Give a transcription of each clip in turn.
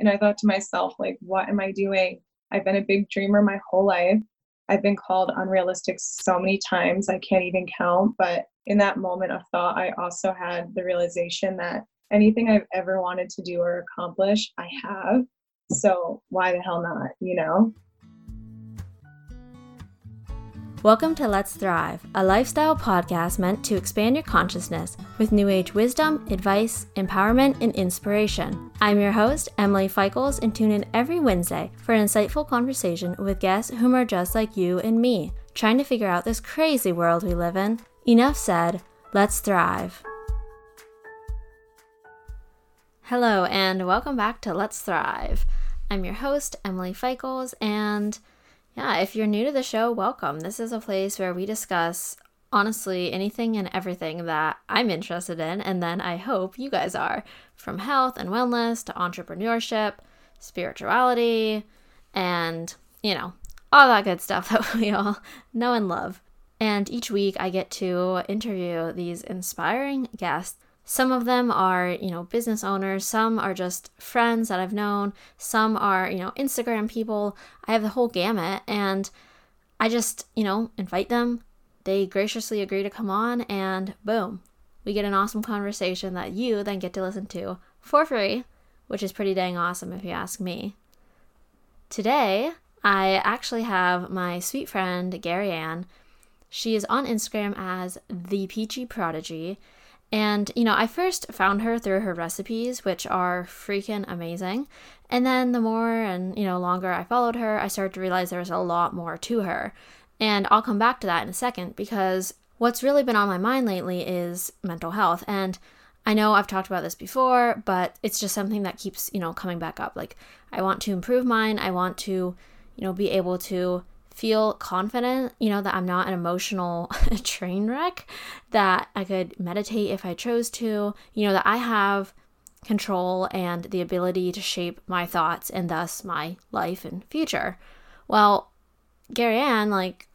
And I thought to myself, like, what am I doing? I've been a big dreamer my whole life. I've been called unrealistic so many times, I can't even count. But in that moment of thought, I also had the realization that anything I've ever wanted to do or accomplish, I have. So why the hell not, you know? Welcome to Let's Thrive, a lifestyle podcast meant to expand your consciousness with new age wisdom, advice, empowerment, and inspiration. I'm your host, Emily Feichels, and tune in every Wednesday for an insightful conversation with guests whom are just like you and me, trying to figure out this crazy world we live in. Enough said, let's thrive. Hello, and welcome back to Let's Thrive. I'm your host, Emily Feichels, and yeah, if you're new to the show, welcome. This is a place where we discuss honestly anything and everything that I'm interested in, and then I hope you guys are from health and wellness to entrepreneurship, spirituality, and you know, all that good stuff that we all know and love. And each week I get to interview these inspiring guests some of them are, you know, business owners, some are just friends that I've known, some are, you know, Instagram people. I have the whole gamut and I just, you know, invite them. They graciously agree to come on and boom, we get an awesome conversation that you then get to listen to for free, which is pretty dang awesome if you ask me. Today, I actually have my sweet friend Gary Ann. She is on Instagram as the Peachy Prodigy and, you know, I first found her through her recipes, which are freaking amazing. And then the more and, you know, longer I followed her, I started to realize there was a lot more to her. And I'll come back to that in a second because what's really been on my mind lately is mental health. And I know I've talked about this before, but it's just something that keeps, you know, coming back up. Like, I want to improve mine. I want to, you know, be able to feel confident, you know, that I'm not an emotional train wreck, that I could meditate if I chose to, you know, that I have control and the ability to shape my thoughts and thus my life and future. Well, Gary Ann, like,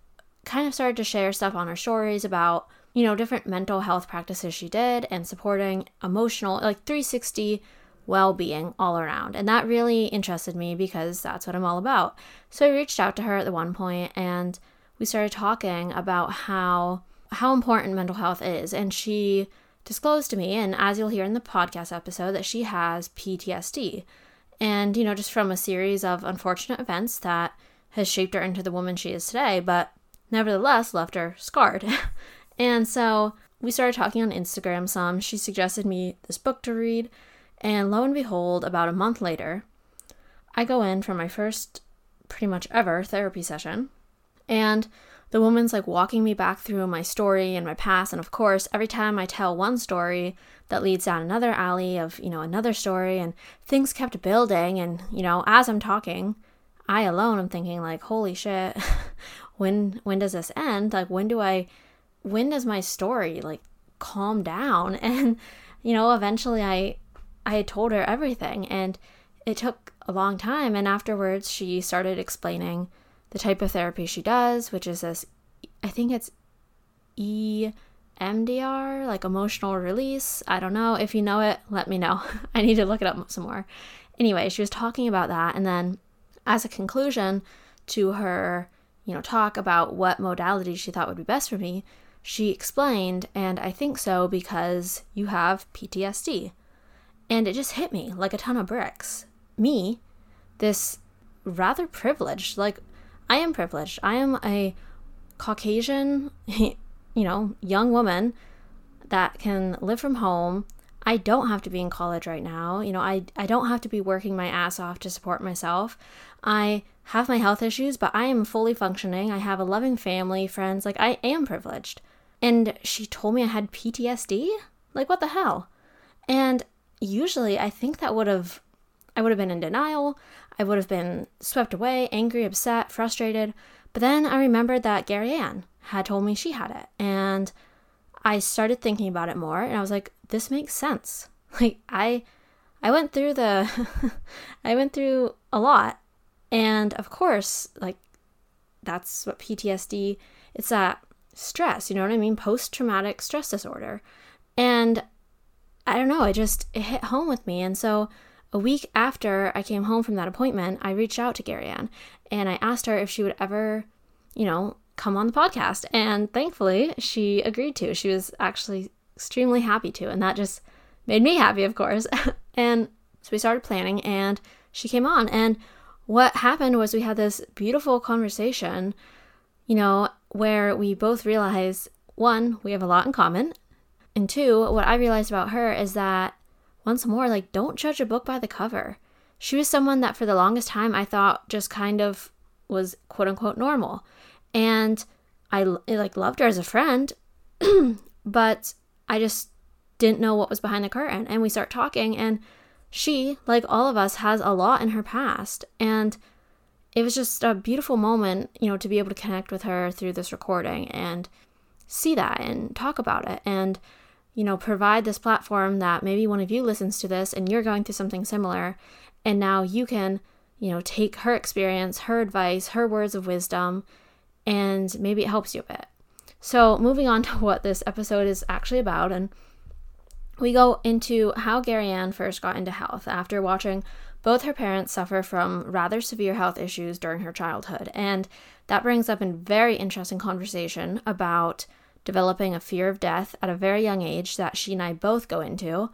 kind of started to share stuff on her stories about, you know, different mental health practices she did and supporting emotional, like 360 well being all around. And that really interested me because that's what I'm all about. So I reached out to her at the one point and we started talking about how how important mental health is and she disclosed to me and as you'll hear in the podcast episode that she has PTSD. And you know just from a series of unfortunate events that has shaped her into the woman she is today, but nevertheless left her scarred. and so we started talking on Instagram some. She suggested me this book to read and lo and behold, about a month later, I go in for my first, pretty much ever, therapy session. And the woman's like walking me back through my story and my past. And of course, every time I tell one story, that leads down another alley of, you know, another story. And things kept building. And, you know, as I'm talking, I alone am thinking, like, holy shit, when when does this end? Like, when do I, when does my story like calm down? And, you know, eventually I I had told her everything and it took a long time. And afterwards, she started explaining the type of therapy she does, which is this, I think it's EMDR, like emotional release. I don't know. If you know it, let me know. I need to look it up some more. Anyway, she was talking about that. And then as a conclusion to her, you know, talk about what modality she thought would be best for me, she explained, and I think so because you have PTSD. And it just hit me like a ton of bricks. Me, this rather privileged, like, I am privileged. I am a Caucasian, you know, young woman that can live from home. I don't have to be in college right now. You know, I, I don't have to be working my ass off to support myself. I have my health issues, but I am fully functioning. I have a loving family, friends. Like, I am privileged. And she told me I had PTSD? Like, what the hell? And usually I think that would have I would have been in denial. I would have been swept away, angry, upset, frustrated. But then I remembered that Gary Ann had told me she had it. And I started thinking about it more and I was like, this makes sense. Like I I went through the I went through a lot. And of course, like that's what PTSD it's that stress, you know what I mean? Post traumatic stress disorder. And I don't know, it just it hit home with me. And so a week after I came home from that appointment, I reached out to Gary Ann and I asked her if she would ever, you know, come on the podcast. And thankfully, she agreed to. She was actually extremely happy to. And that just made me happy, of course. and so we started planning and she came on. And what happened was we had this beautiful conversation, you know, where we both realized one, we have a lot in common. And two, what I realized about her is that once more, like, don't judge a book by the cover. She was someone that for the longest time I thought just kind of was quote unquote normal. And I like loved her as a friend, but I just didn't know what was behind the curtain. And we start talking, and she, like all of us, has a lot in her past. And it was just a beautiful moment, you know, to be able to connect with her through this recording and see that and talk about it. And you know, provide this platform that maybe one of you listens to this and you're going through something similar. And now you can, you know, take her experience, her advice, her words of wisdom, and maybe it helps you a bit. So, moving on to what this episode is actually about, and we go into how Gary Ann first got into health after watching both her parents suffer from rather severe health issues during her childhood. And that brings up a very interesting conversation about developing a fear of death at a very young age that she and I both go into.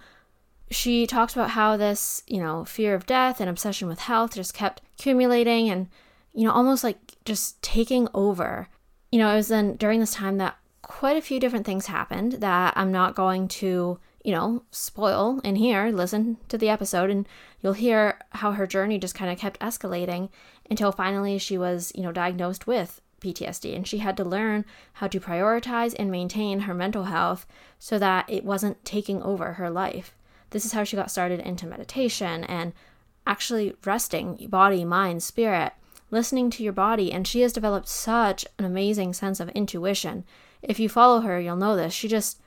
She talks about how this, you know, fear of death and obsession with health just kept accumulating and, you know, almost like just taking over. You know, it was then during this time that quite a few different things happened that I'm not going to, you know, spoil in here. Listen to the episode and you'll hear how her journey just kind of kept escalating until finally she was, you know, diagnosed with PTSD, and she had to learn how to prioritize and maintain her mental health so that it wasn't taking over her life. This is how she got started into meditation and actually resting body, mind, spirit, listening to your body, and she has developed such an amazing sense of intuition. If you follow her, you'll know this. She just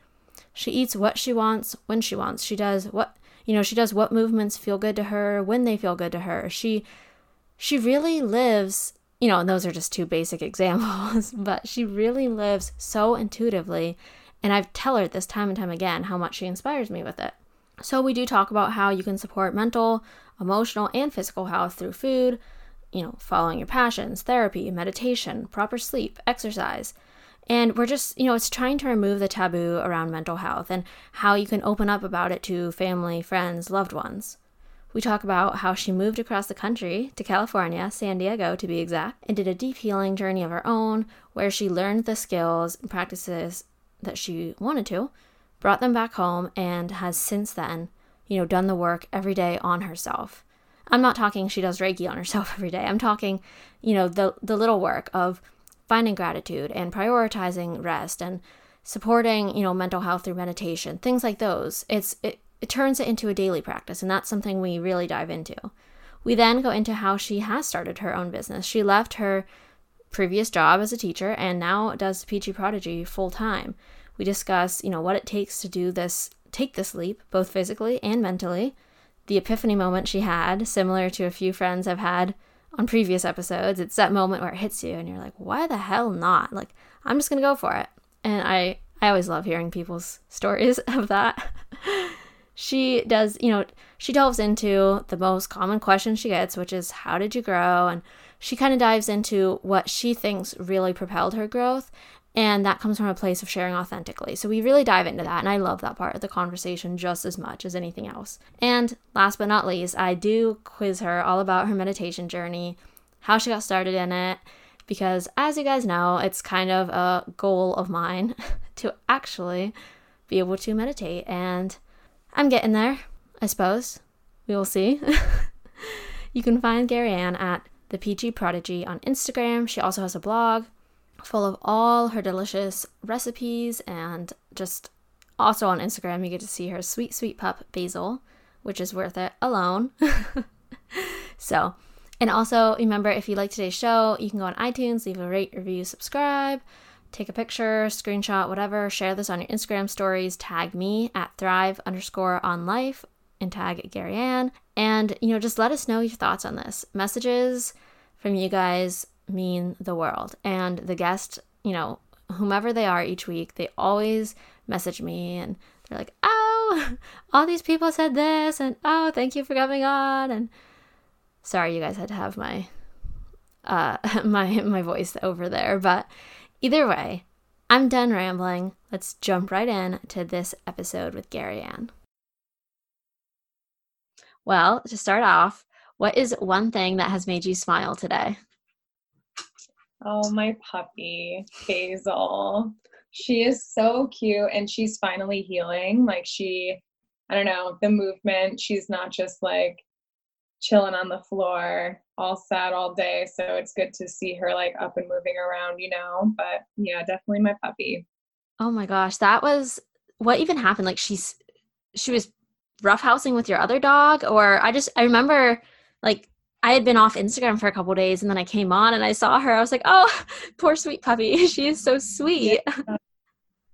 she eats what she wants when she wants. She does what you know, she does what movements feel good to her when they feel good to her. She she really lives you know, those are just two basic examples, but she really lives so intuitively. And I tell her this time and time again how much she inspires me with it. So, we do talk about how you can support mental, emotional, and physical health through food, you know, following your passions, therapy, meditation, proper sleep, exercise. And we're just, you know, it's trying to remove the taboo around mental health and how you can open up about it to family, friends, loved ones. We talk about how she moved across the country to California, San Diego to be exact, and did a deep healing journey of her own where she learned the skills and practices that she wanted to, brought them back home, and has since then, you know, done the work every day on herself. I'm not talking she does Reiki on herself every day. I'm talking, you know, the the little work of finding gratitude and prioritizing rest and supporting, you know, mental health through meditation, things like those. It's it, it turns it into a daily practice, and that's something we really dive into. We then go into how she has started her own business. She left her previous job as a teacher and now does Peachy Prodigy full time. We discuss, you know, what it takes to do this, take this leap, both physically and mentally. The epiphany moment she had, similar to a few friends I've had on previous episodes. It's that moment where it hits you and you're like, why the hell not? Like, I'm just gonna go for it. And I I always love hearing people's stories of that she does, you know, she delves into the most common question she gets, which is, How did you grow? And she kind of dives into what she thinks really propelled her growth. And that comes from a place of sharing authentically. So we really dive into that. And I love that part of the conversation just as much as anything else. And last but not least, I do quiz her all about her meditation journey, how she got started in it, because as you guys know, it's kind of a goal of mine to actually be able to meditate. And I'm getting there, I suppose. We will see. you can find Gary Ann at the Peachy Prodigy on Instagram. She also has a blog full of all her delicious recipes and just also on Instagram you get to see her sweet sweet pup Basil, which is worth it alone. so, and also remember if you like today's show, you can go on iTunes, leave a rate, review, subscribe take a picture, screenshot, whatever, share this on your Instagram stories, tag me at thrive underscore on life and tag Gary Ann. And, you know, just let us know your thoughts on this. Messages from you guys mean the world. And the guest, you know, whomever they are each week, they always message me and they're like, oh, all these people said this, and oh, thank you for coming on. And sorry, you guys had to have my uh my my voice over there, but either way, I'm done rambling. Let's jump right in to this episode with Gary Ann. Well, to start off, what is one thing that has made you smile today? Oh, my puppy, Hazel. She is so cute and she's finally healing. Like, she, I don't know, the movement, she's not just like chilling on the floor, all sad all day. So it's good to see her like up and moving around, you know? But yeah, definitely my puppy. Oh my gosh, that was what even happened? Like, she's, she was roughhousing with your other dog? Or I just, I remember like I had been off Instagram for a couple days and then I came on and I saw her. I was like, oh, poor sweet puppy. She is so sweet.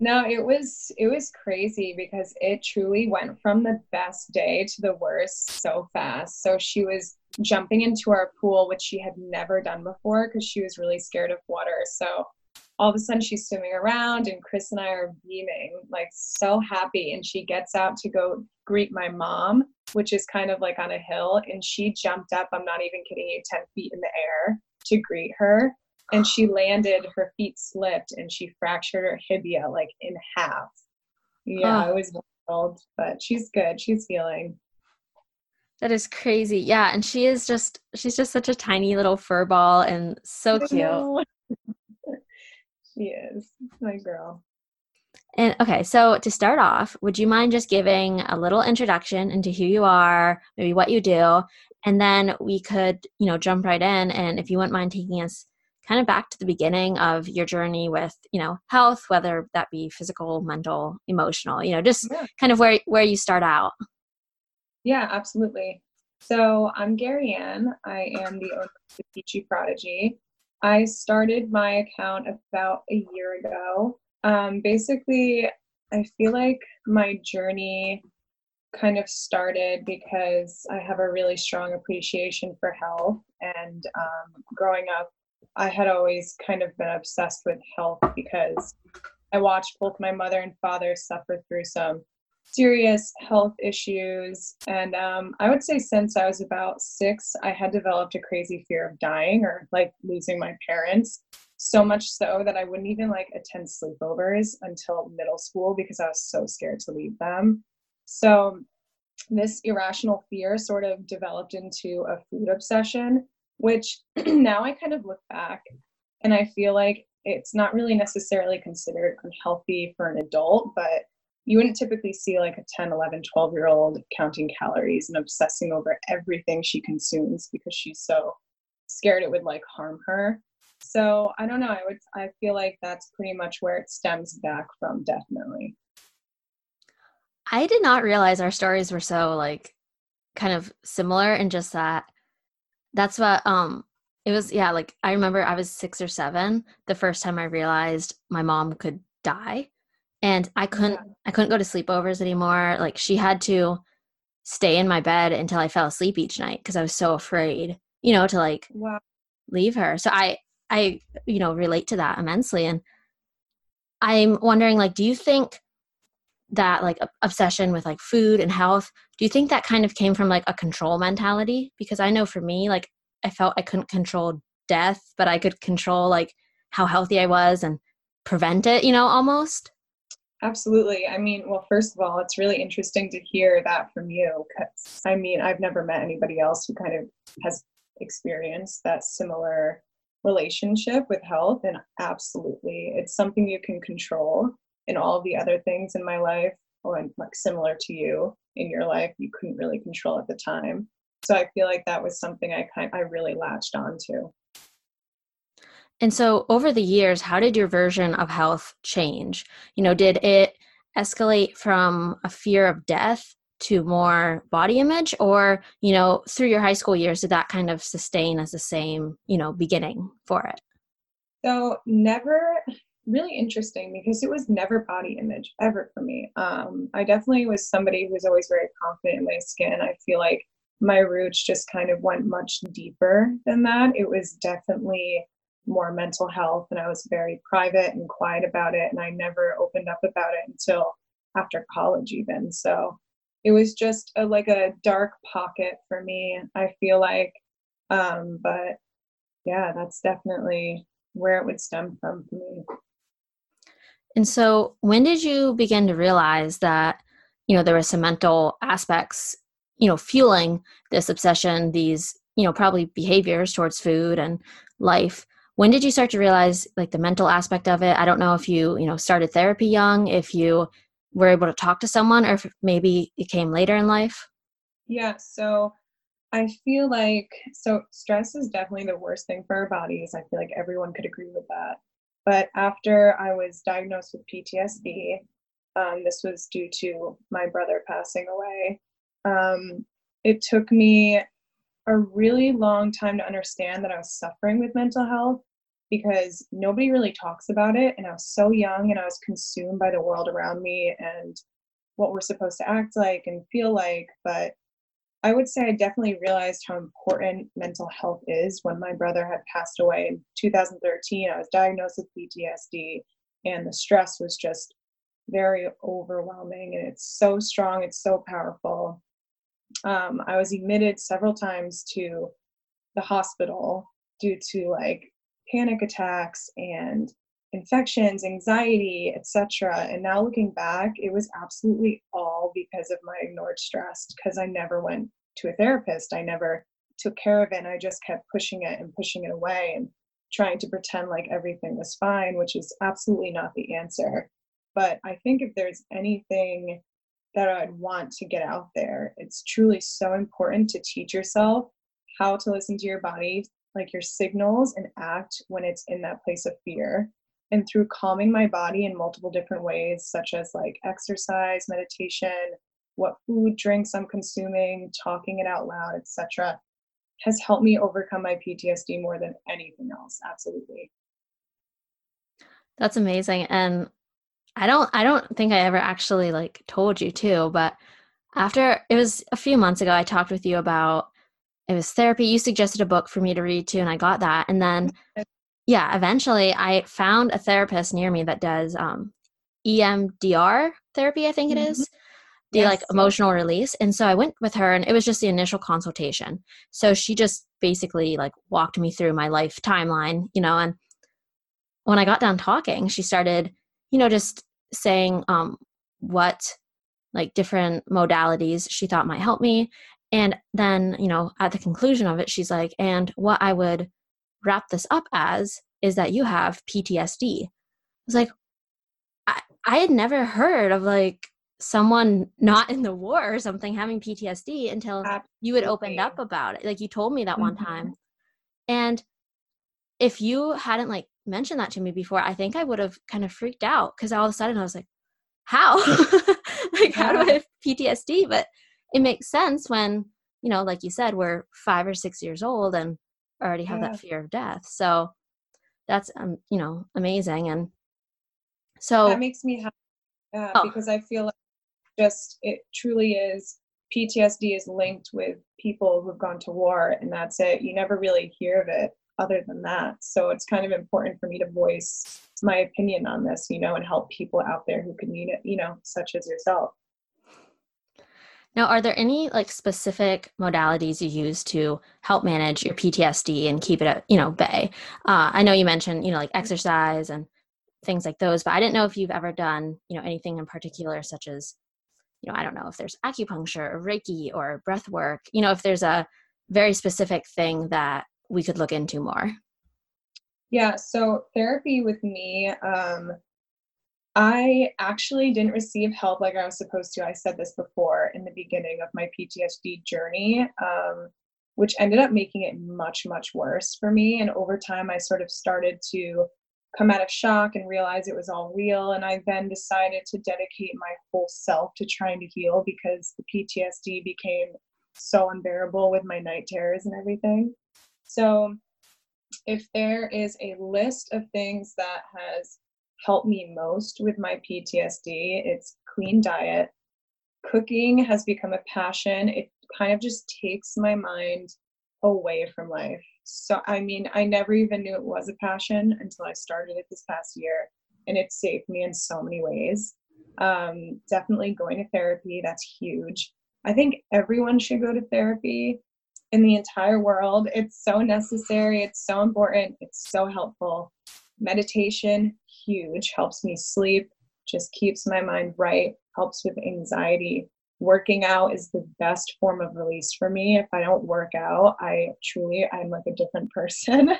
No, it was it was crazy because it truly went from the best day to the worst so fast. So she was jumping into our pool, which she had never done before because she was really scared of water. So all of a sudden she's swimming around and Chris and I are beaming, like so happy. And she gets out to go greet my mom, which is kind of like on a hill. And she jumped up, I'm not even kidding you, 10 feet in the air to greet her. And she landed, her feet slipped, and she fractured her tibia like in half. Yeah, oh. it was wild, but she's good. She's healing. That is crazy. Yeah, and she is just she's just such a tiny little fur ball and so cute. She is my girl. And okay, so to start off, would you mind just giving a little introduction into who you are, maybe what you do, and then we could, you know, jump right in. And if you wouldn't mind taking us kind of back to the beginning of your journey with, you know, health, whether that be physical, mental, emotional, you know, just yeah. kind of where where you start out. Yeah, absolutely. So I'm Gary Ann. I am the owner of the Peachy Prodigy. I started my account about a year ago. Um, basically, I feel like my journey kind of started because I have a really strong appreciation for health. And um, growing up, I had always kind of been obsessed with health because I watched both my mother and father suffer through some serious health issues. And um, I would say since I was about six, I had developed a crazy fear of dying or like losing my parents. So much so that I wouldn't even like attend sleepovers until middle school because I was so scared to leave them. So this irrational fear sort of developed into a food obsession, which now I kind of look back and I feel like it's not really necessarily considered unhealthy for an adult, but you wouldn't typically see like a 10 11 12 year old counting calories and obsessing over everything she consumes because she's so scared it would like harm her. So i don't know i would i feel like that's pretty much where it stems back from definitely. I did not realize our stories were so like kind of similar in just that that's what um it was yeah like i remember i was six or seven the first time i realized my mom could die and i couldn't yeah. i couldn't go to sleepovers anymore like she had to stay in my bed until i fell asleep each night because i was so afraid you know to like wow. leave her so i i you know relate to that immensely and i'm wondering like do you think that like obsession with like food and health do you think that kind of came from like a control mentality because i know for me like i felt i couldn't control death but i could control like how healthy i was and prevent it you know almost Absolutely. I mean, well, first of all, it's really interesting to hear that from you because I mean, I've never met anybody else who kind of has experienced that similar relationship with health. And absolutely, it's something you can control. In all the other things in my life, or like similar to you in your life, you couldn't really control at the time. So I feel like that was something I kind I really latched onto. And so over the years, how did your version of health change? You know, did it escalate from a fear of death to more body image or, you know, through your high school years did that kind of sustain as the same, you know, beginning for it? So, never really interesting because it was never body image ever for me. Um, I definitely was somebody who was always very confident in my skin. I feel like my roots just kind of went much deeper than that. It was definitely more mental health and I was very private and quiet about it and I never opened up about it until after college even. So it was just a, like a dark pocket for me. I feel like, um, but yeah, that's definitely where it would stem from for me. And so, when did you begin to realize that, you know, there were some mental aspects, you know, fueling this obsession, these, you know, probably behaviors towards food and life? When did you start to realize like the mental aspect of it? I don't know if you, you know, started therapy young, if you were able to talk to someone, or if maybe it came later in life. Yeah. So, I feel like so stress is definitely the worst thing for our bodies. I feel like everyone could agree with that. But after I was diagnosed with PTSD, um, this was due to my brother passing away. Um, it took me a really long time to understand that I was suffering with mental health because nobody really talks about it. And I was so young and I was consumed by the world around me and what we're supposed to act like and feel like. But I would say I definitely realized how important mental health is when my brother had passed away in 2013. I was diagnosed with PTSD, and the stress was just very overwhelming. And it's so strong, it's so powerful. Um, I was admitted several times to the hospital due to like panic attacks and infections, anxiety, etc. And now looking back, it was absolutely all because of my ignored stress because I never went to a therapist. I never took care of it. And I just kept pushing it and pushing it away and trying to pretend like everything was fine, which is absolutely not the answer. But I think if there's anything that I'd want to get out there, it's truly so important to teach yourself how to listen to your body, like your signals, and act when it's in that place of fear and through calming my body in multiple different ways such as like exercise meditation what food drinks i'm consuming talking it out loud etc has helped me overcome my ptsd more than anything else absolutely. That's amazing and i don't i don't think i ever actually like told you too but after it was a few months ago i talked with you about it was therapy you suggested a book for me to read too and i got that and then yeah, eventually I found a therapist near me that does um, EMDR therapy, I think it is, mm-hmm. the yes. like emotional release. And so I went with her and it was just the initial consultation. So she just basically like walked me through my life timeline, you know, and when I got done talking, she started, you know, just saying um, what like different modalities she thought might help me. And then, you know, at the conclusion of it, she's like, and what I would wrap this up as is that you have PTSD. I was like, I, I had never heard of like someone not in the war or something having PTSD until Absolutely. you had opened up about it. Like you told me that mm-hmm. one time. And if you hadn't like mentioned that to me before, I think I would have kind of freaked out because all of a sudden I was like, how? like, how do I have PTSD? But it makes sense when, you know, like you said, we're five or six years old and already have yeah. that fear of death. So that's um, you know amazing and so that makes me happy yeah, oh. because I feel like just it truly is PTSD is linked with people who've gone to war and that's it. You never really hear of it other than that. So it's kind of important for me to voice my opinion on this, you know, and help people out there who could need it, you know, such as yourself. Now, are there any like specific modalities you use to help manage your PTSD and keep it at, you know, bay? Uh, I know you mentioned, you know, like exercise and things like those, but I didn't know if you've ever done, you know, anything in particular, such as, you know, I don't know if there's acupuncture or Reiki or breath work, you know, if there's a very specific thing that we could look into more. Yeah, so therapy with me, um, I actually didn't receive help like I was supposed to. I said this before in the beginning of my PTSD journey, um, which ended up making it much, much worse for me. And over time, I sort of started to come out of shock and realize it was all real. And I then decided to dedicate my whole self to trying to heal because the PTSD became so unbearable with my night terrors and everything. So, if there is a list of things that has helped me most with my PTSD. It's clean diet. Cooking has become a passion. It kind of just takes my mind away from life. So, I mean, I never even knew it was a passion until I started it this past year, and it saved me in so many ways. Um, definitely going to therapy, that's huge. I think everyone should go to therapy in the entire world. It's so necessary, it's so important, it's so helpful. Meditation, huge, helps me sleep, just keeps my mind right, helps with anxiety. Working out is the best form of release for me. If I don't work out, I truly I'm like a different person.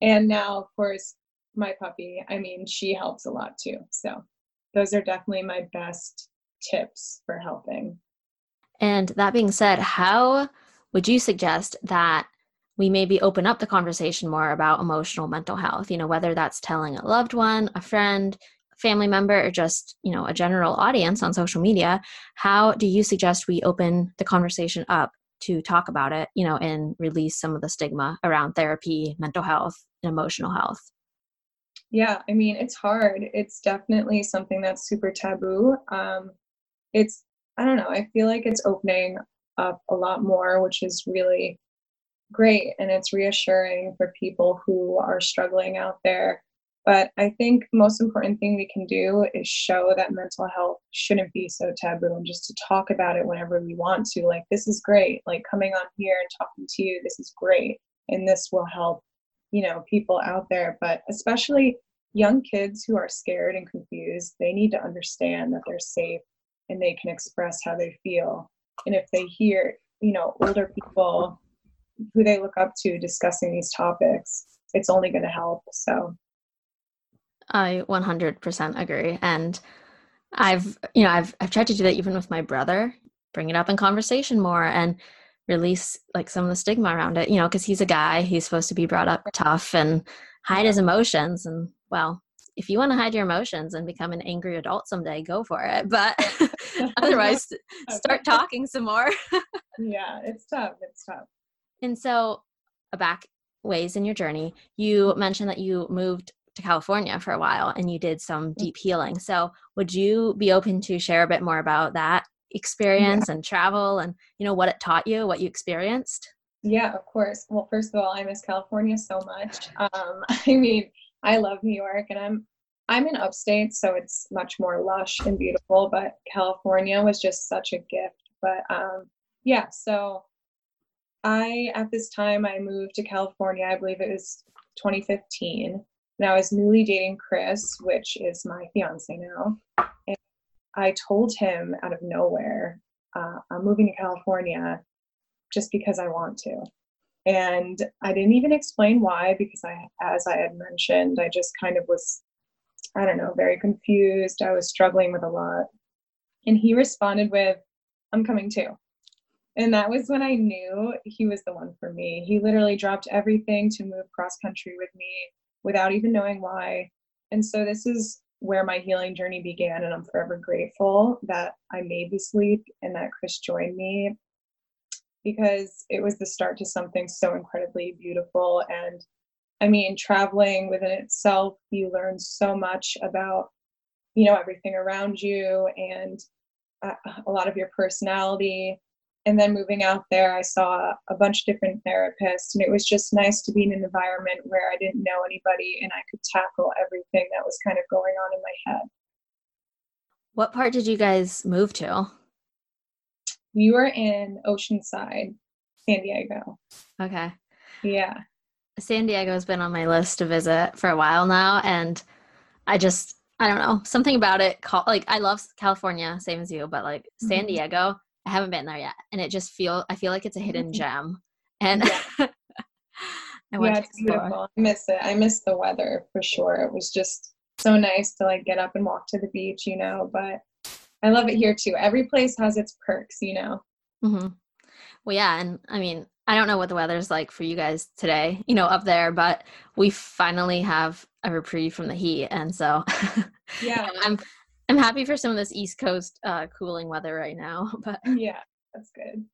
and now of course my puppy, I mean, she helps a lot too. So those are definitely my best tips for helping. And that being said, how would you suggest that we maybe open up the conversation more about emotional mental health? You know, whether that's telling a loved one, a friend, family member, or just, you know, a general audience on social media. How do you suggest we open the conversation up to talk about it, you know, and release some of the stigma around therapy, mental health, and emotional health? Yeah, I mean, it's hard. It's definitely something that's super taboo. Um, it's I don't know, I feel like it's opening up a lot more, which is really great. And it's reassuring for people who are struggling out there. But I think most important thing we can do is show that mental health shouldn't be so taboo and just to talk about it whenever we want to. Like, this is great. Like, coming on here and talking to you, this is great. And this will help, you know, people out there. But especially young kids who are scared and confused, they need to understand that they're safe and they can express how they feel. And if they hear, you know, older people who they look up to discussing these topics, it's only going to help. So I 100% agree. And I've, you know, I've, I've tried to do that even with my brother, bring it up in conversation more and release like some of the stigma around it, you know, because he's a guy, he's supposed to be brought up tough and hide his emotions. And well, if you want to hide your emotions and become an angry adult someday, go for it. But otherwise, start talking some more. yeah, it's tough. It's tough. And so, a back ways in your journey, you mentioned that you moved to California for a while and you did some mm. deep healing. So, would you be open to share a bit more about that experience yeah. and travel and you know what it taught you, what you experienced? Yeah, of course. Well, first of all, I miss California so much. Um, I mean, I love New York and I'm I'm in upstate, so it's much more lush and beautiful, but California was just such a gift. But um yeah, so I at this time I moved to California, I believe it was 2015. And I was newly dating Chris, which is my fiance now. And I told him out of nowhere, uh, I'm moving to California just because I want to. And I didn't even explain why, because I, as I had mentioned, I just kind of was, I don't know, very confused. I was struggling with a lot. And he responded with, I'm coming too. And that was when I knew he was the one for me. He literally dropped everything to move cross country with me without even knowing why. And so this is where my healing journey began. And I'm forever grateful that I made this leap and that Chris joined me because it was the start to something so incredibly beautiful. And I mean, traveling within itself, you learn so much about, you know, everything around you and uh, a lot of your personality. And then moving out there, I saw a bunch of different therapists, and it was just nice to be in an environment where I didn't know anybody and I could tackle everything that was kind of going on in my head. What part did you guys move to? We were in Oceanside, San Diego. Okay. Yeah. San Diego has been on my list to visit for a while now, and I just I don't know something about it. Like I love California, same as you, but like San mm-hmm. Diego, I haven't been there yet, and it just feel I feel like it's a hidden mm-hmm. gem. And yeah, yeah it's beautiful. I miss it. I miss the weather for sure. It was just so nice to like get up and walk to the beach, you know. But I love it here too. Every place has its perks, you know. Mm-hmm. Well, yeah, and I mean, I don't know what the weather's like for you guys today, you know, up there, but we finally have a reprieve from the heat, and so yeah, you know, I'm I'm happy for some of this East Coast uh, cooling weather right now. But yeah, that's good.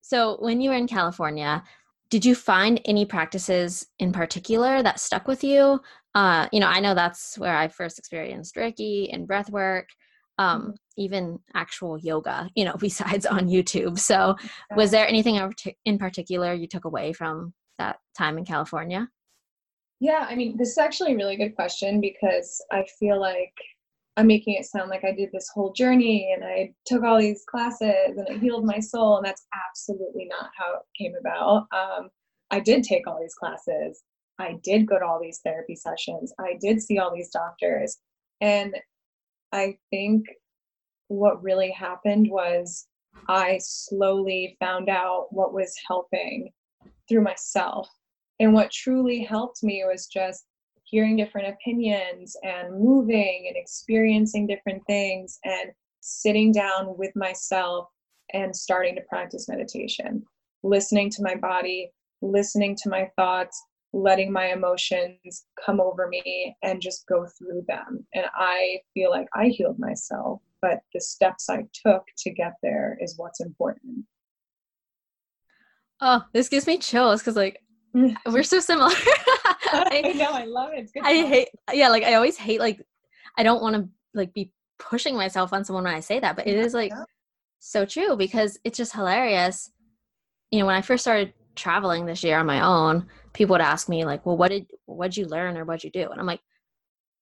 So when you were in California, did you find any practices in particular that stuck with you? Uh, you know, I know that's where I first experienced Reiki and breath work um, mm-hmm. even actual yoga, you know, besides on YouTube. So, was there anything in particular you took away from that time in California? Yeah, I mean, this is actually a really good question because I feel like I'm making it sound like I did this whole journey and I took all these classes and it healed my soul. And that's absolutely not how it came about. Um, I did take all these classes. I did go to all these therapy sessions. I did see all these doctors. And I think what really happened was I slowly found out what was helping through myself. And what truly helped me was just hearing different opinions and moving and experiencing different things and sitting down with myself and starting to practice meditation, listening to my body, listening to my thoughts, letting my emotions come over me and just go through them. And I feel like I healed myself, but the steps I took to get there is what's important. Oh, this gives me chills because, like, we're so similar. I, know, I love it. I hate, yeah, like, I always hate, like, I don't want to, like, be pushing myself on someone when I say that, but it is, like, yeah. so true because it's just hilarious. You know, when I first started traveling this year on my own, people would ask me like, "Well, what did what'd you learn or what'd you do?" And I'm like,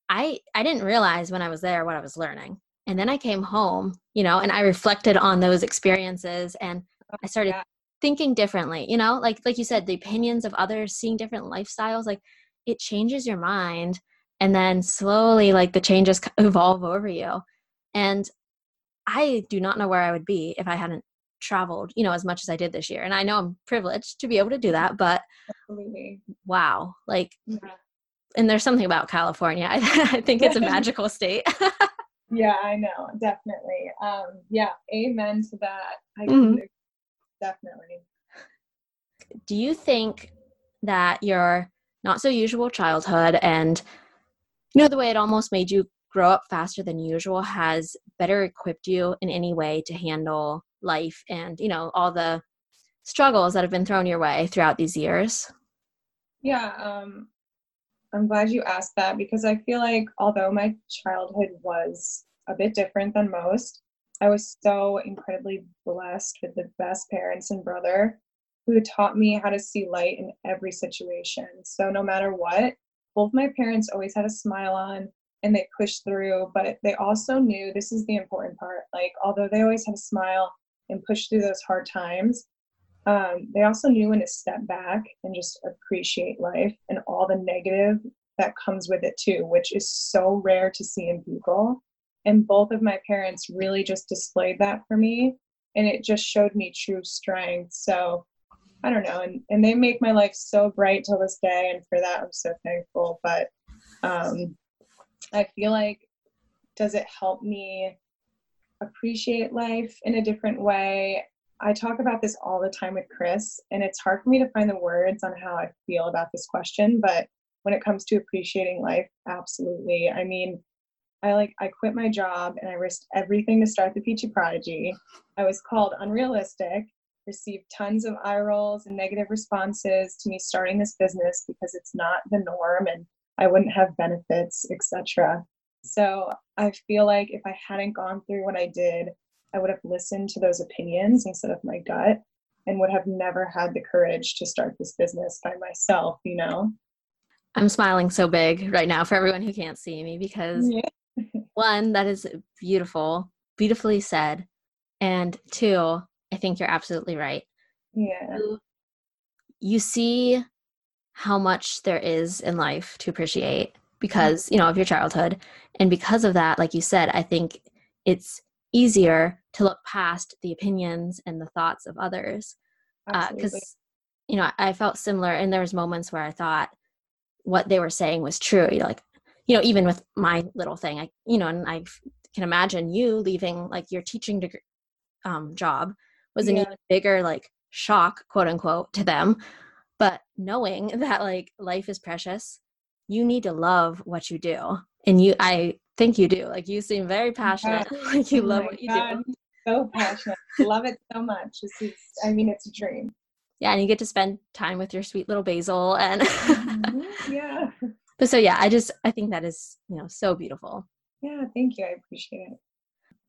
I I didn't realize when I was there what I was learning. And then I came home, you know, and I reflected on those experiences and oh, I started yeah. Thinking differently, you know, like like you said, the opinions of others, seeing different lifestyles, like it changes your mind and then slowly like the changes evolve over you. And I do not know where I would be if I hadn't traveled, you know, as much as I did this year. And I know I'm privileged to be able to do that, but Absolutely. wow, like, yeah. and there's something about California. I, I think it's a magical state. yeah, I know, definitely. Um, yeah, amen to that. I mm-hmm. Definitely. Do you think that your not so usual childhood and you know the way it almost made you grow up faster than usual has better equipped you in any way to handle life and you know all the struggles that have been thrown your way throughout these years yeah um i'm glad you asked that because i feel like although my childhood was a bit different than most i was so incredibly blessed with the best parents and brother who taught me how to see light in every situation so no matter what both my parents always had a smile on and they pushed through but they also knew this is the important part like although they always had a smile and pushed through those hard times. Um, they also knew when to step back and just appreciate life and all the negative that comes with it too, which is so rare to see in people. And both of my parents really just displayed that for me. And it just showed me true strength. So I don't know. And, and they make my life so bright till this day. And for that, I'm so thankful. But um, I feel like, does it help me appreciate life in a different way. I talk about this all the time with Chris, and it's hard for me to find the words on how I feel about this question. But when it comes to appreciating life, absolutely. I mean, I like I quit my job and I risked everything to start the Peachy Prodigy. I was called unrealistic, received tons of eye rolls and negative responses to me starting this business because it's not the norm and I wouldn't have benefits, etc. So I feel like if I hadn't gone through what I did, I would have listened to those opinions instead of my gut and would have never had the courage to start this business by myself, you know? I'm smiling so big right now for everyone who can't see me because yeah. One, that is beautiful, beautifully said. And two, I think you're absolutely right. Yeah. You, you see how much there is in life to appreciate because you know of your childhood and because of that like you said i think it's easier to look past the opinions and the thoughts of others because uh, you know i felt similar and there was moments where i thought what they were saying was true you know, like you know even with my little thing i you know and i can imagine you leaving like your teaching degree, um, job was an yeah. even bigger like shock quote unquote to them. But knowing that like life is precious you need to love what you do. And you i think you do. Like you seem very passionate. Like you oh love what you God, do so passionate. Love it so much. This is i mean it's a dream. Yeah and you get to spend time with your sweet little basil and mm-hmm. yeah but so yeah i just i think that is you know so beautiful yeah thank you i appreciate it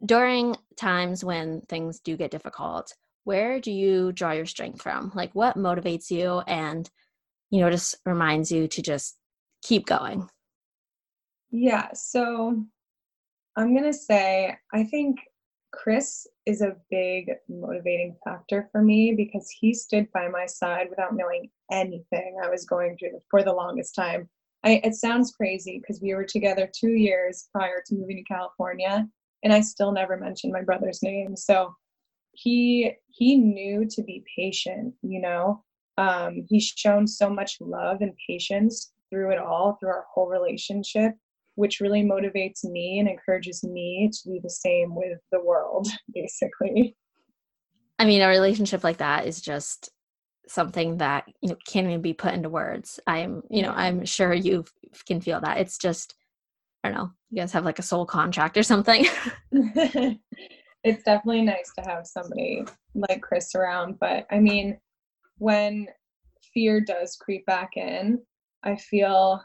during times when things do get difficult where do you draw your strength from like what motivates you and you know just reminds you to just keep going? Yeah, so I'm going to say, I think Chris is a big motivating factor for me because he stood by my side without knowing anything I was going through for the longest time. I, it sounds crazy because we were together two years prior to moving to California, and I still never mentioned my brother's name. So he he knew to be patient. You know, um, he's shown so much love and patience through it all, through our whole relationship, which really motivates me and encourages me to do the same with the world, basically. I mean, a relationship like that is just something that you know can't even be put into words. I'm, you know, mm-hmm. I'm sure you can feel that. It's just, I don't know, you guys have like a soul contract or something. it's definitely nice to have somebody like Chris around, but I mean, when fear does creep back in, I feel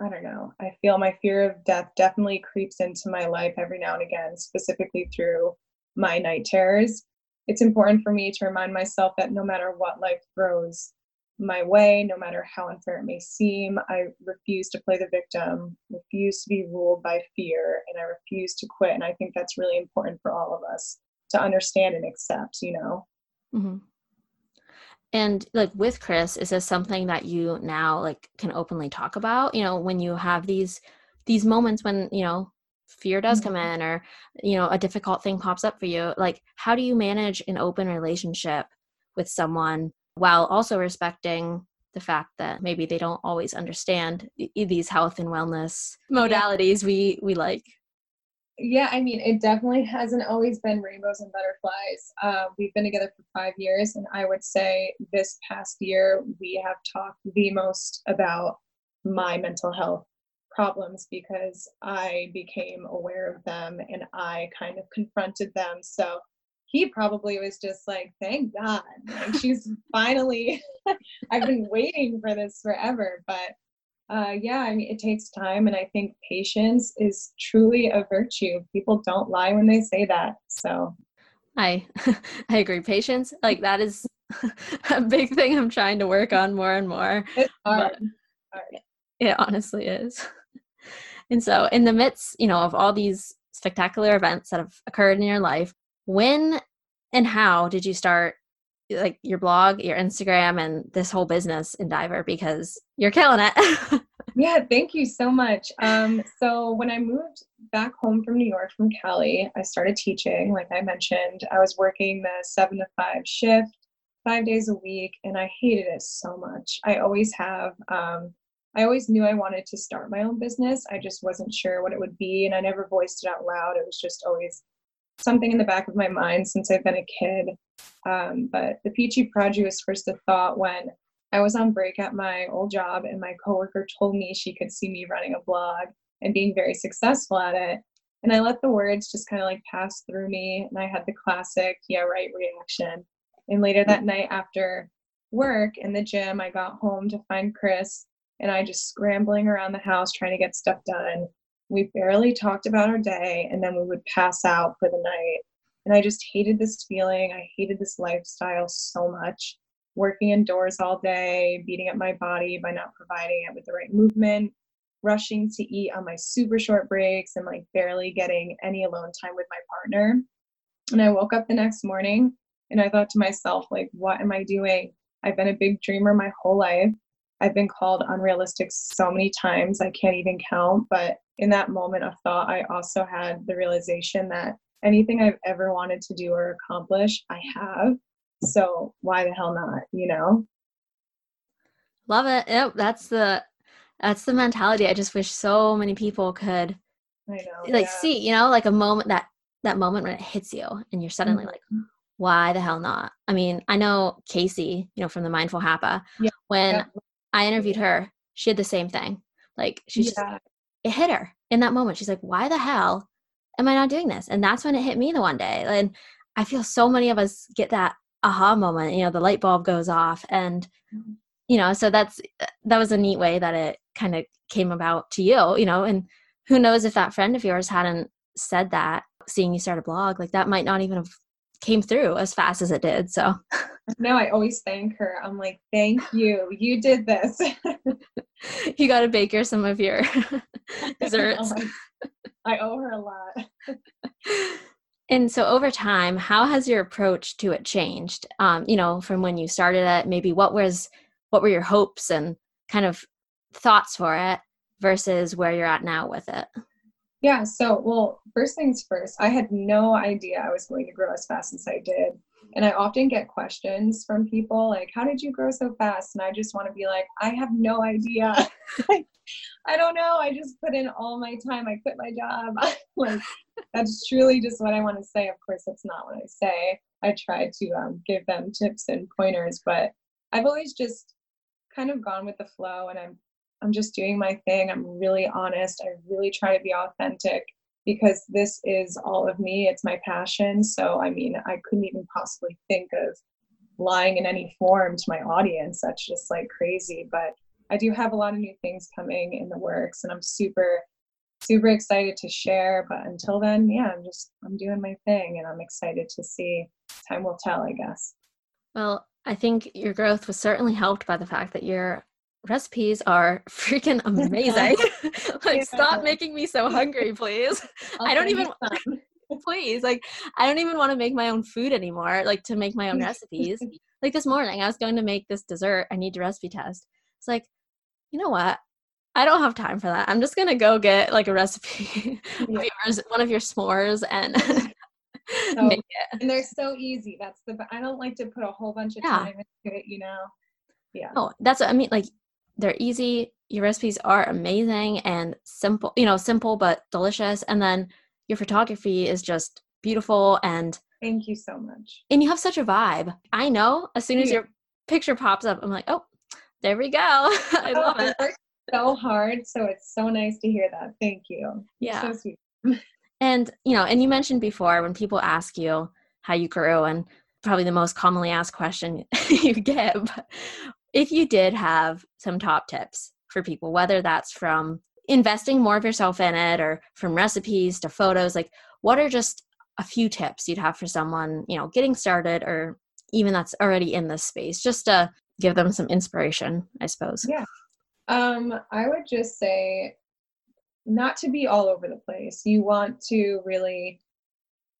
I don't know. I feel my fear of death definitely creeps into my life every now and again, specifically through my night terrors. It's important for me to remind myself that no matter what life throws my way, no matter how unfair it may seem, I refuse to play the victim, refuse to be ruled by fear, and I refuse to quit. And I think that's really important for all of us to understand and accept, you know? Mm-hmm and like with chris is this something that you now like can openly talk about you know when you have these these moments when you know fear does come mm-hmm. in or you know a difficult thing pops up for you like how do you manage an open relationship with someone while also respecting the fact that maybe they don't always understand these health and wellness modalities yeah. we we like yeah, I mean, it definitely hasn't always been rainbows and butterflies. Uh, we've been together for five years, and I would say this past year we have talked the most about my mental health problems because I became aware of them and I kind of confronted them. So he probably was just like, thank God. Like she's finally, I've been waiting for this forever. But uh, yeah, I mean, it takes time, and I think patience is truly a virtue. People don't lie when they say that. So, I I agree. Patience, like that, is a big thing I'm trying to work on more and more. It's hard. hard. It honestly is. And so, in the midst, you know, of all these spectacular events that have occurred in your life, when and how did you start like your blog, your Instagram, and this whole business in Diver because you're killing it. yeah, thank you so much. Um, so when I moved back home from New York from Cali, I started teaching. Like I mentioned, I was working the seven to five shift, five days a week, and I hated it so much. I always have. Um, I always knew I wanted to start my own business. I just wasn't sure what it would be, and I never voiced it out loud. It was just always something in the back of my mind since I've been a kid. Um, but the Peachy Prodigy was first a thought when I was on break at my old job and my coworker told me she could see me running a blog and being very successful at it. And I let the words just kind of like pass through me and I had the classic, yeah, right reaction. And later that night after work in the gym, I got home to find Chris and I just scrambling around the house trying to get stuff done. We barely talked about our day and then we would pass out for the night. And I just hated this feeling. I hated this lifestyle so much. Working indoors all day, beating up my body by not providing it with the right movement, rushing to eat on my super short breaks, and like barely getting any alone time with my partner. And I woke up the next morning and I thought to myself, like, what am I doing? I've been a big dreamer my whole life. I've been called unrealistic so many times, I can't even count. But in that moment of thought, I also had the realization that anything I've ever wanted to do or accomplish, I have. So why the hell not, you know? Love it. Yep, that's the that's the mentality. I just wish so many people could I know, like yeah. see, you know, like a moment that that moment when it hits you and you're suddenly mm-hmm. like, why the hell not? I mean, I know Casey, you know, from the Mindful Happa, yeah. when. I interviewed her, she had the same thing. Like she yeah. just it hit her in that moment. She's like, why the hell am I not doing this? And that's when it hit me the one day. And I feel so many of us get that aha moment, you know, the light bulb goes off and mm-hmm. you know, so that's that was a neat way that it kind of came about to you, you know, and who knows if that friend of yours hadn't said that, seeing you start a blog, like that might not even have came through as fast as it did. So no, I always thank her. I'm like, thank you. You did this. you got to bake her some of your desserts. I owe her a lot. and so over time, how has your approach to it changed? Um, you know, from when you started it, maybe what was what were your hopes and kind of thoughts for it versus where you're at now with it? Yeah, so well, first things first, I had no idea I was going to grow as fast as I did. And I often get questions from people like, How did you grow so fast? And I just want to be like, I have no idea. I don't know. I just put in all my time. I quit my job. like, that's truly just what I want to say. Of course, that's not what I say. I try to um, give them tips and pointers, but I've always just kind of gone with the flow and I'm I'm just doing my thing. I'm really honest. I really try to be authentic because this is all of me. It's my passion. So, I mean, I couldn't even possibly think of lying in any form to my audience. That's just like crazy. But I do have a lot of new things coming in the works, and I'm super, super excited to share. But until then, yeah, I'm just, I'm doing my thing, and I'm excited to see. Time will tell, I guess. Well, I think your growth was certainly helped by the fact that you're recipes are freaking amazing. like, stop making me so hungry, please. I don't even. please, like, I don't even want to make my own food anymore. Like to make my own recipes. like this morning, I was going to make this dessert. I need to recipe test. It's like, you know what? I don't have time for that. I'm just gonna go get like a recipe yeah. of yours, one of your s'mores, and so, And they're so easy. That's the. I don't like to put a whole bunch of yeah. time into it. You know. Yeah. Oh, that's what I mean. Like they're easy. Your recipes are amazing and simple, you know, simple but delicious. And then your photography is just beautiful and thank you so much. And you have such a vibe. I know as soon as your picture pops up, I'm like, oh, there we go. I oh, love it. So hard. So it's so nice to hear that. Thank you. Yeah. So sweet. and you know, and you mentioned before when people ask you how you grew and probably the most commonly asked question you get, but if you did have some top tips for people, whether that's from investing more of yourself in it or from recipes to photos, like what are just a few tips you'd have for someone, you know, getting started or even that's already in this space, just to give them some inspiration, I suppose. Yeah. Um, I would just say not to be all over the place. You want to really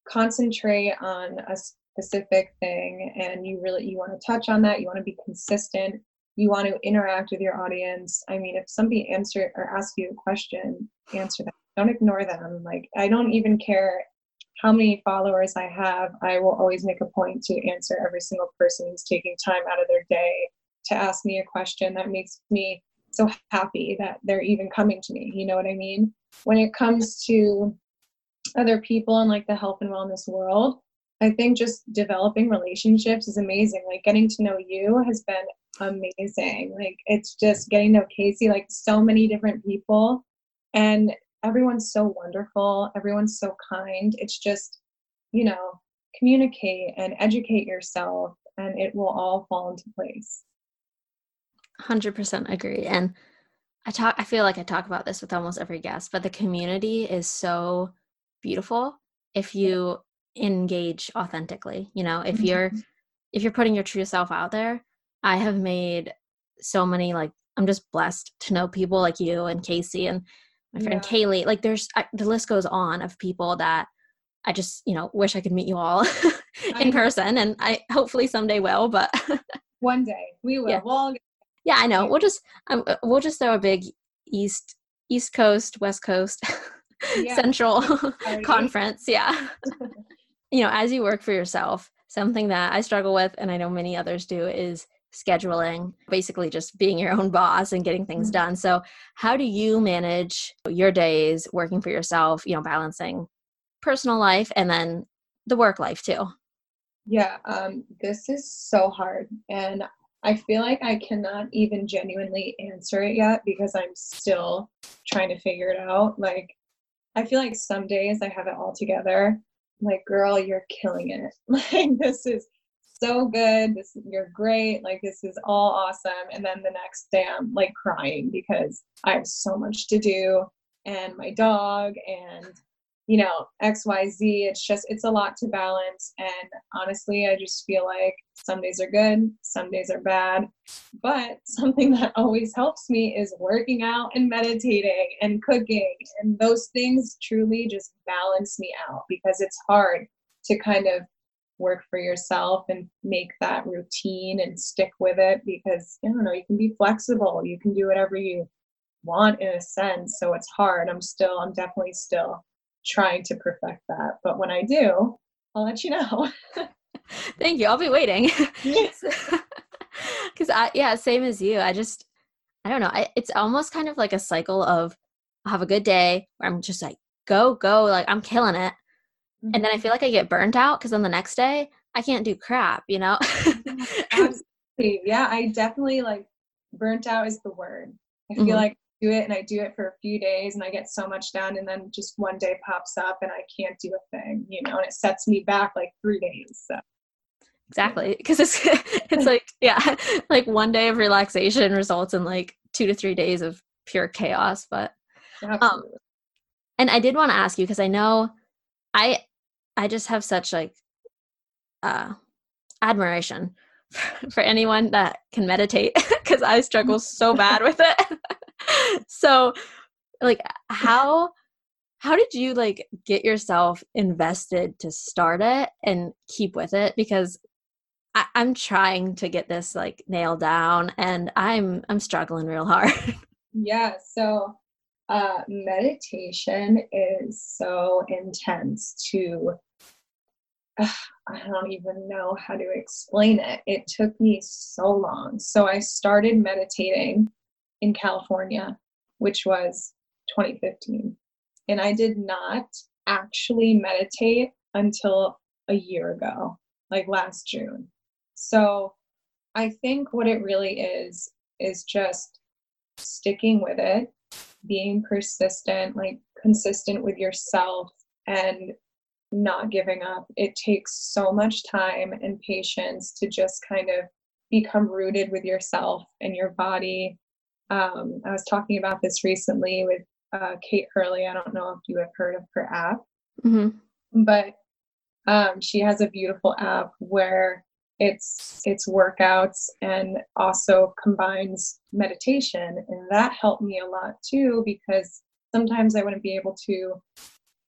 concentrate on a specific thing and you really you want to touch on that you want to be consistent you want to interact with your audience. I mean if somebody answer or asks you a question answer them don't ignore them. Like i don't even care how many followers i have i will always make a point to answer every single person who's taking time out of their day to ask me a question that makes me so happy that they're even coming to me you know what i mean? When it comes to other people in like the health and wellness world I think just developing relationships is amazing. Like getting to know you has been amazing. Like it's just getting to know Casey, like so many different people. And everyone's so wonderful. Everyone's so kind. It's just, you know, communicate and educate yourself and it will all fall into place. 100% agree. And I talk I feel like I talk about this with almost every guest, but the community is so beautiful if you engage authentically you know if you're mm-hmm. if you're putting your true self out there i have made so many like i'm just blessed to know people like you and casey and my friend yeah. kaylee like there's I, the list goes on of people that i just you know wish i could meet you all in person and i hopefully someday will but one day. We will. Yeah, we'll yeah i know. We'll just um, we'll just throw a big east east coast west coast yeah. central conference yeah you know, as you work for yourself, something that I struggle with, and I know many others do, is scheduling, basically just being your own boss and getting things mm-hmm. done. So, how do you manage your days working for yourself, you know, balancing personal life and then the work life too? Yeah, um, this is so hard. And I feel like I cannot even genuinely answer it yet because I'm still trying to figure it out. Like, I feel like some days I have it all together like girl you're killing it. Like this is so good. This you're great. Like this is all awesome. And then the next day i'm like crying because i have so much to do and my dog and you know, XYZ. It's just, it's a lot to balance. And honestly, I just feel like some days are good, some days are bad. But something that always helps me is working out and meditating and cooking. And those things truly just balance me out because it's hard to kind of work for yourself and make that routine and stick with it because I don't know, you can be flexible, you can do whatever you want in a sense. So it's hard. I'm still, I'm definitely still trying to perfect that. But when I do, I'll let you know. Thank you. I'll be waiting. Yes. Because I, yeah, same as you. I just, I don't know. I, it's almost kind of like a cycle of I'll have a good day where I'm just like, go, go, like I'm killing it. Mm-hmm. And then I mm-hmm. feel like I get burnt out because then the next day I can't do crap, you know? Absolutely. Yeah, I definitely like burnt out is the word. I feel mm-hmm. like do it and I do it for a few days and I get so much done and then just one day pops up and I can't do a thing, you know, and it sets me back like three days. So exactly because it's it's like yeah like one day of relaxation results in like two to three days of pure chaos but um and i did want to ask you because i know i i just have such like uh admiration for, for anyone that can meditate because i struggle so bad with it so like how how did you like get yourself invested to start it and keep with it because I, i'm trying to get this like nailed down and i'm i'm struggling real hard yeah so uh meditation is so intense to uh, I don't even know how to explain it. It took me so long. So I started meditating in California, which was 2015. And I did not actually meditate until a year ago, like last June. So I think what it really is, is just sticking with it, being persistent, like consistent with yourself, and not giving up. It takes so much time and patience to just kind of become rooted with yourself and your body um, I was talking about this recently with uh, Kait Hurley. I don't know if you have heard of her app, mm-hmm. but um, she has a beautiful app where it's it's workouts and also combines meditation, and that helped me a lot too because sometimes I wouldn't be able to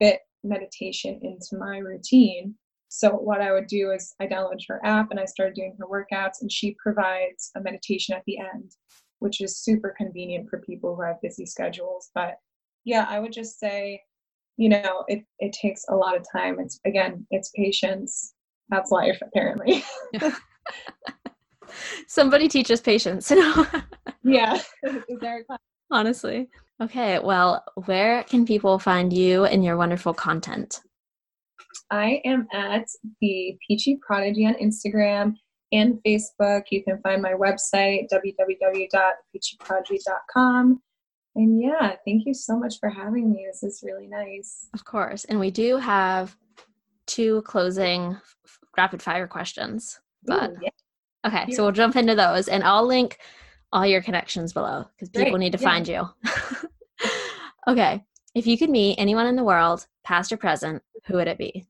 fit meditation into my routine. So what I would do is I downloaded her app and I started doing her workouts, and she provides a meditation at the end which is super convenient for people who have busy schedules. But yeah, I would just say, you know, it, it takes a lot of time. It's again, it's patience. That's life, apparently. Somebody teach us patience. You know? yeah. Honestly. Okay, well, where can people find you and your wonderful content? I am at the Peachy Prodigy on Instagram and Facebook. You can find my website, www.peachyprodigy.com. And yeah, thank you so much for having me. This is really nice. Of course. And we do have two closing rapid fire questions. But Ooh, yeah. okay, yeah. so we'll jump into those and I'll link all your connections below because people Great. need to yeah. find you. okay. If you could meet anyone in the world, past or present, who would it be?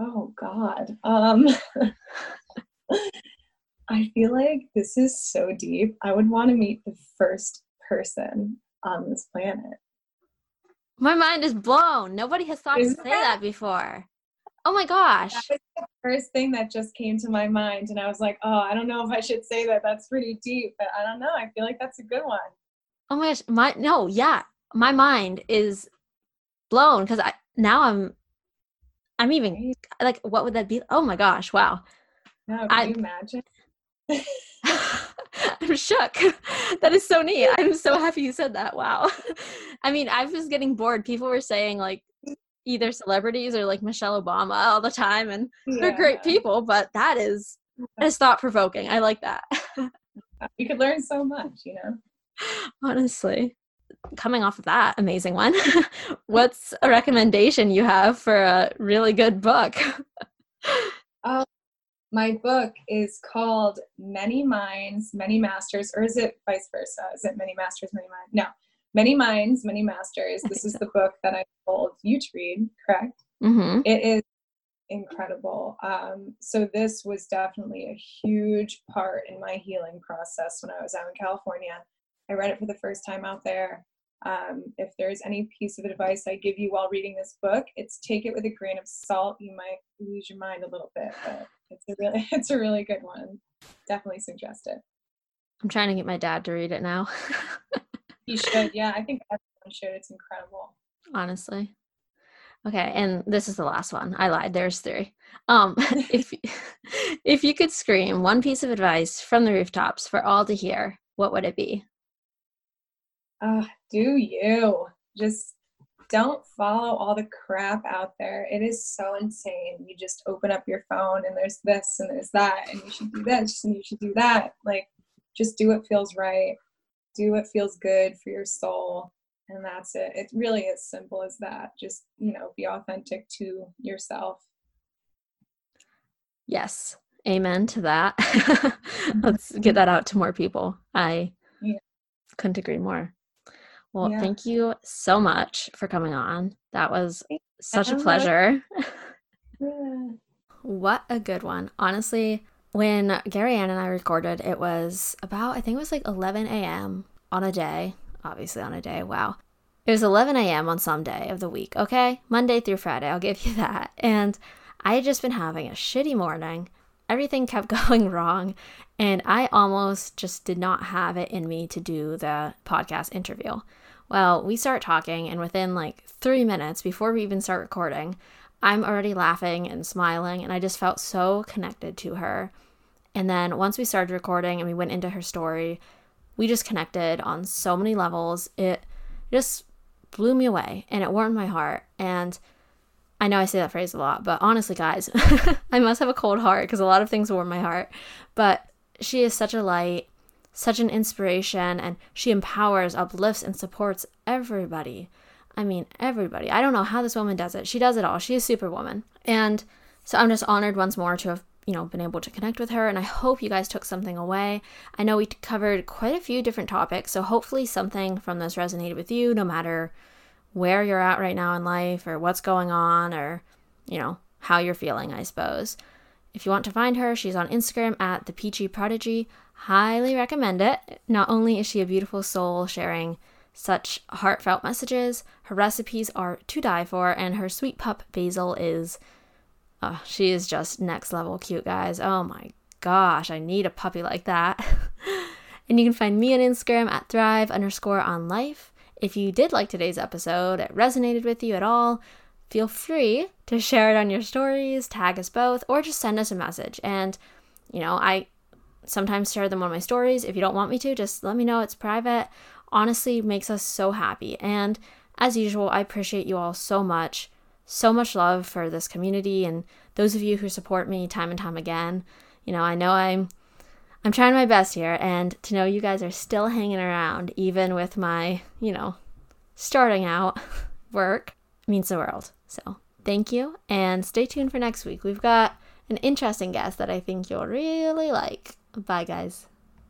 Oh God. Um I feel like this is so deep. I would want to meet the first person on this planet. My mind is blown. Nobody has thought Isn't to say that? that before. Oh my gosh. That was the first thing that just came to my mind. And I was like, oh, I don't know if I should say that. That's pretty deep, but I don't know. I feel like that's a good one. Oh my gosh. My no, yeah. My mind is blown because I now I'm I'm even like what would that be? Oh my gosh, wow. No, can I, you imagine? I'm shook. That is so neat. I'm so happy you said that. Wow. I mean, I was getting bored. People were saying like either celebrities or like Michelle Obama all the time, and yeah. they're great people, but that is that is thought provoking. I like that. you could learn so much, you know. Honestly. Coming off of that amazing one, what's a recommendation you have for a really good book? Um, my book is called Many Minds, Many Masters, or is it vice versa? Is it Many Masters, Many Minds? No. Many Minds, Many Masters. This is the book that I told you to read, correct? Mm-hmm. It is incredible. Um, so this was definitely a huge part in my healing process when I was out in California. I read it for the first time out there. Um, if there's any piece of advice I give you while reading this book, it's take it with a grain of salt. You might lose your mind a little bit, but it's a really it's a really good one. Definitely suggest it. I'm trying to get my dad to read it now. he should. Yeah, I think everyone should. It's incredible. Honestly. Okay, and this is the last one. I lied. There's three. Um, if if you could scream one piece of advice from the rooftops for all to hear, what would it be? Uh, do you just don't follow all the crap out there. It is so insane. You just open up your phone and there's this and there's that and you should do this and you should do that. Like just do what feels right. Do what feels good for your soul and that's it it's really as simple as that just you know be authentic to yourself yes amen to that mm-hmm. let's get that out to more people i yeah. couldn't agree more well yeah. thank you so much for coming on that was such a pleasure yeah. what a good one honestly when gary ann and i recorded it was about i think it was like 11 a.m on a day obviously on a day. Wow. It was 11 a.m. on some day of the week, okay? Monday through Friday, I'll give you that. And I had just been having a shitty morning. Everything kept going wrong. And I almost just did not have it in me to do the podcast interview. Well, we start talking, and within like three minutes before we even start recording, I'm already laughing and smiling, and I just felt so connected to her. And then once we started recording and we went into her story, we just connected on so many levels. It just blew me away and it warmed my heart. And I know I say that phrase a lot, but honestly, guys, I must have a cold heart because a lot of things warm my heart. But she is such a light, such an inspiration, and she empowers, uplifts, and supports everybody. I mean, everybody. I don't know how this woman does it. She does it all. She is superwoman. And so I'm just honored once more to have you know, been able to connect with her. And I hope you guys took something away. I know we covered quite a few different topics. So hopefully something from this resonated with you, no matter where you're at right now in life or what's going on or, you know, how you're feeling, I suppose. If you want to find her, she's on Instagram at the Peachy Prodigy. Highly recommend it. Not only is she a beautiful soul sharing such heartfelt messages, her recipes are to die for, and her sweet pup Basil is Oh, she is just next level cute, guys. Oh my gosh, I need a puppy like that. and you can find me on Instagram at thrive underscore on life. If you did like today's episode, it resonated with you at all, feel free to share it on your stories, tag us both, or just send us a message. And, you know, I sometimes share them on my stories. If you don't want me to, just let me know. It's private. Honestly, makes us so happy. And as usual, I appreciate you all so much so much love for this community and those of you who support me time and time again. You know, I know I'm I'm trying my best here and to know you guys are still hanging around even with my, you know, starting out work means the world. So, thank you and stay tuned for next week. We've got an interesting guest that I think you'll really like. Bye guys.